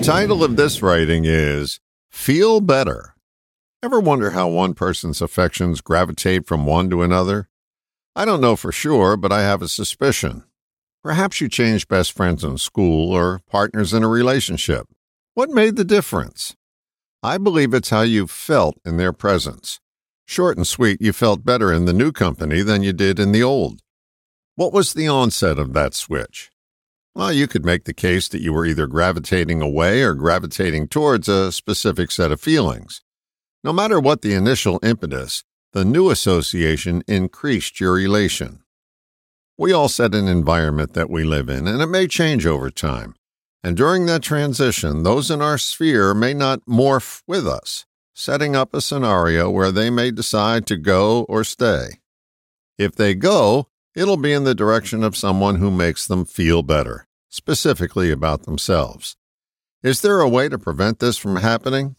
The title of this writing is Feel Better. Ever wonder how one person's affections gravitate from one to another? I don't know for sure, but I have a suspicion. Perhaps you changed best friends in school or partners in a relationship. What made the difference? I believe it's how you felt in their presence. Short and sweet, you felt better in the new company than you did in the old. What was the onset of that switch? Well, you could make the case that you were either gravitating away or gravitating towards a specific set of feelings. No matter what the initial impetus, the new association increased your relation. We all set an environment that we live in, and it may change over time. And during that transition, those in our sphere may not morph with us, setting up a scenario where they may decide to go or stay. If they go, it'll be in the direction of someone who makes them feel better, specifically about themselves. Is there a way to prevent this from happening?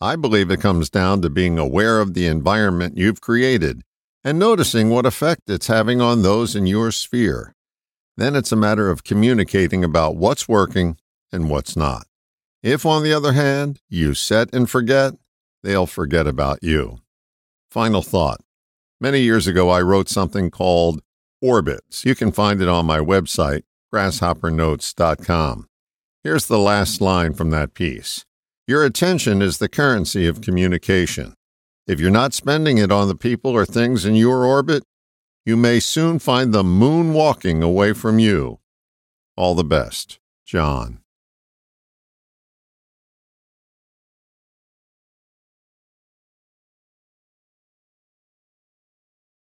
I believe it comes down to being aware of the environment you've created and noticing what effect it's having on those in your sphere. Then it's a matter of communicating about what's working and what's not. If, on the other hand, you set and forget, they'll forget about you. Final thought. Many years ago, I wrote something called Orbits. You can find it on my website, grasshoppernotes.com. Here's the last line from that piece Your attention is the currency of communication. If you're not spending it on the people or things in your orbit, you may soon find the moon walking away from you. All the best, John.